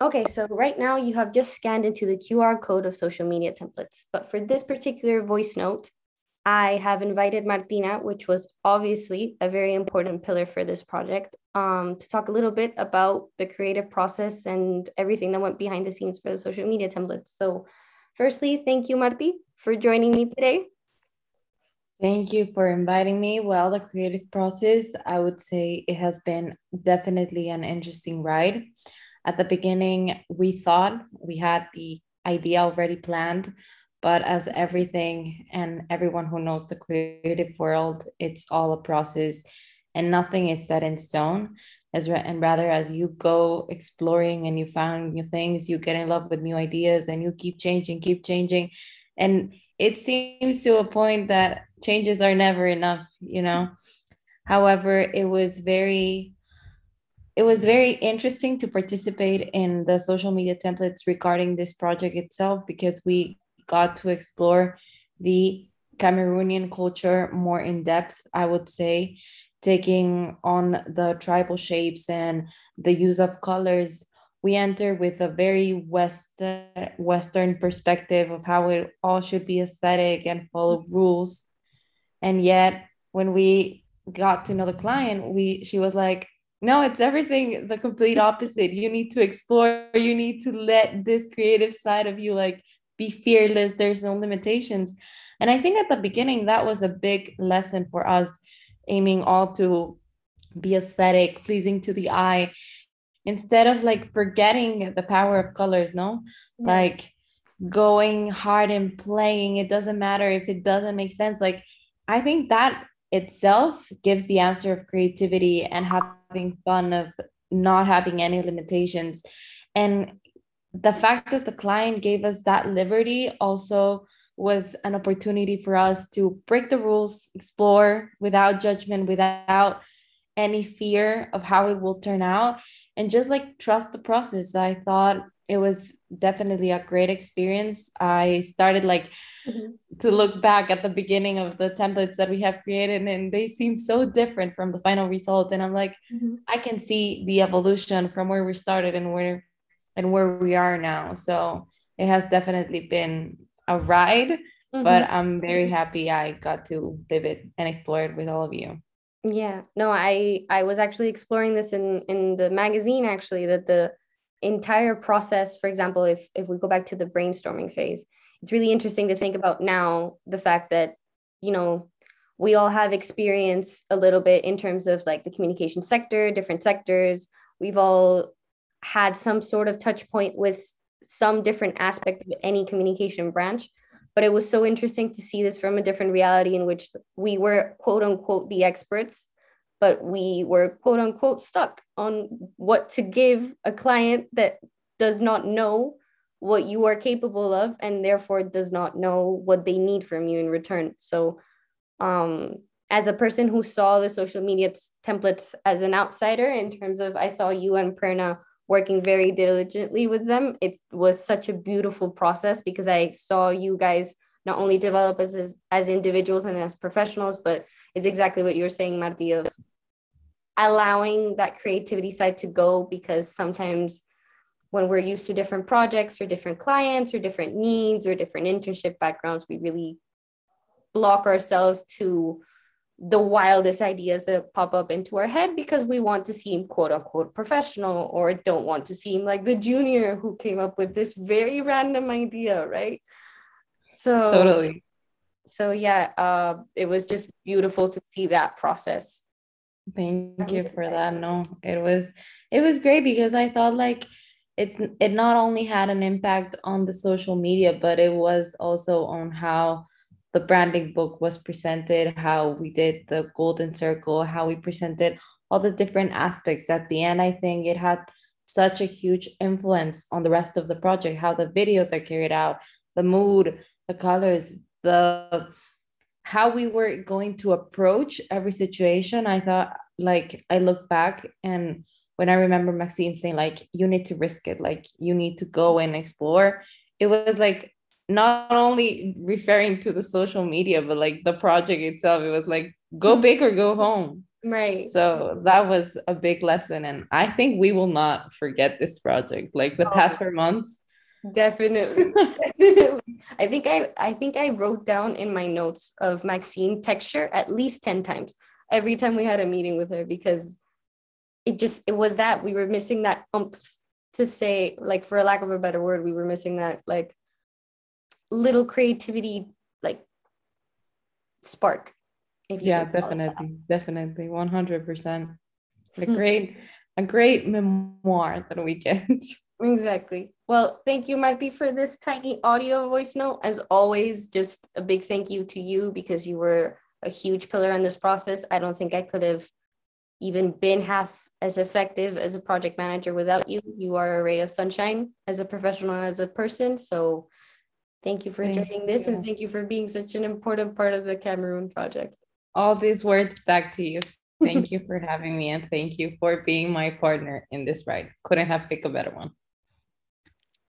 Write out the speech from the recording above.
Okay, so right now you have just scanned into the QR code of social media templates. But for this particular voice note, I have invited Martina, which was obviously a very important pillar for this project, um, to talk a little bit about the creative process and everything that went behind the scenes for the social media templates. So, firstly, thank you, Marti, for joining me today. Thank you for inviting me. Well, the creative process, I would say it has been definitely an interesting ride. At the beginning, we thought we had the idea already planned, but as everything and everyone who knows the creative world, it's all a process and nothing is set in stone. As and rather as you go exploring and you find new things, you get in love with new ideas and you keep changing, keep changing. And it seems to a point that changes are never enough, you know. However, it was very it was very interesting to participate in the social media templates regarding this project itself because we got to explore the Cameroonian culture more in depth, I would say, taking on the tribal shapes and the use of colors. We enter with a very Western, Western perspective of how it all should be aesthetic and follow rules. And yet, when we got to know the client, we she was like, no it's everything the complete opposite. You need to explore you need to let this creative side of you like be fearless. There's no limitations. And i think at the beginning that was a big lesson for us aiming all to be aesthetic pleasing to the eye instead of like forgetting the power of colors no? Yeah. like going hard and playing it doesn't matter if it doesn't make sense. Like i think that itself gives the answer of creativity and having fun of not having any limitations. And the fact that the client gave us that liberty also was an opportunity for us to break the rules explore without judgment without any fear of how it will turn out. And just like trust the process. I thought it was definitely a great experience i started like mm-hmm. to look back at the beginning of the templates that we have created and they seem so different from the final result and i'm like mm-hmm. i can see the evolution from where we started and where and where we are now so it has definitely been a ride mm-hmm. but i'm very happy i got to live it and explore it with all of you yeah no i i was actually exploring this in in the magazine actually that the entire process for example if if we go back to the brainstorming phase it's really interesting to think about now the fact that you know we all have experience a little bit in terms of like the communication sector different sectors. We've all had some sort of touch point with some different aspect of any communication branch but it was so interesting to see this from a different reality in which we were quote unquote the experts but we were quote unquote stuck on what to give a client that does not know what you are capable of and therefore does not know what they need from you in return. So um as a person who saw the social media templates as an outsider in terms of i saw you and perna working very diligently with them it was such a beautiful process because i saw you guys not only develop as as, individuals and as professionals but it's exactly what you're saying marti of allowing that creativity side to go because sometimes when we're used to different projects or different clients or different needs or different internship backgrounds, we really block ourselves to the wildest ideas that pop up into our head because we want to seem quote unquote professional or don't want to seem like the junior who came up with this very random idea, right? So totally. So yeah, uh, it was just beautiful to see that process. Thank you for that. No, it was it was great because I thought like it's it not only had an impact on the social media but it was also on how the branding book was presented how we did the golden circle how we presented all the different aspects at the end i think it had such a huge influence on the rest of the project how the videos are carried out the mood the colors the how we were going to approach every situation i thought like i look back and when I remember Maxine saying like you need to risk it, like you need to go and explore, it was like not only referring to the social media, but like the project itself. It was like go mm-hmm. big or go home. Right. So that was a big lesson. And I think we will not forget this project. Like the oh, past four months. Definitely. I think I I think I wrote down in my notes of Maxine texture at least 10 times every time we had a meeting with her because it just it was that we were missing that umph to say like for a lack of a better word we were missing that like little creativity like spark yeah definitely definitely 100% a hmm. great a great memoir that we get exactly. Well thank you marti for this tiny audio voice note. As always just a big thank you to you because you were a huge pillar in this process. I don't think i could have even been half as effective as a project manager without you. You are a ray of sunshine as a professional as a person. So thank you for thank joining this and thank you for being such an important part of the cameroon project. All these words back to you. Thank you for having me and thank you for being my partner in this ride. Couldn't have picked a better one.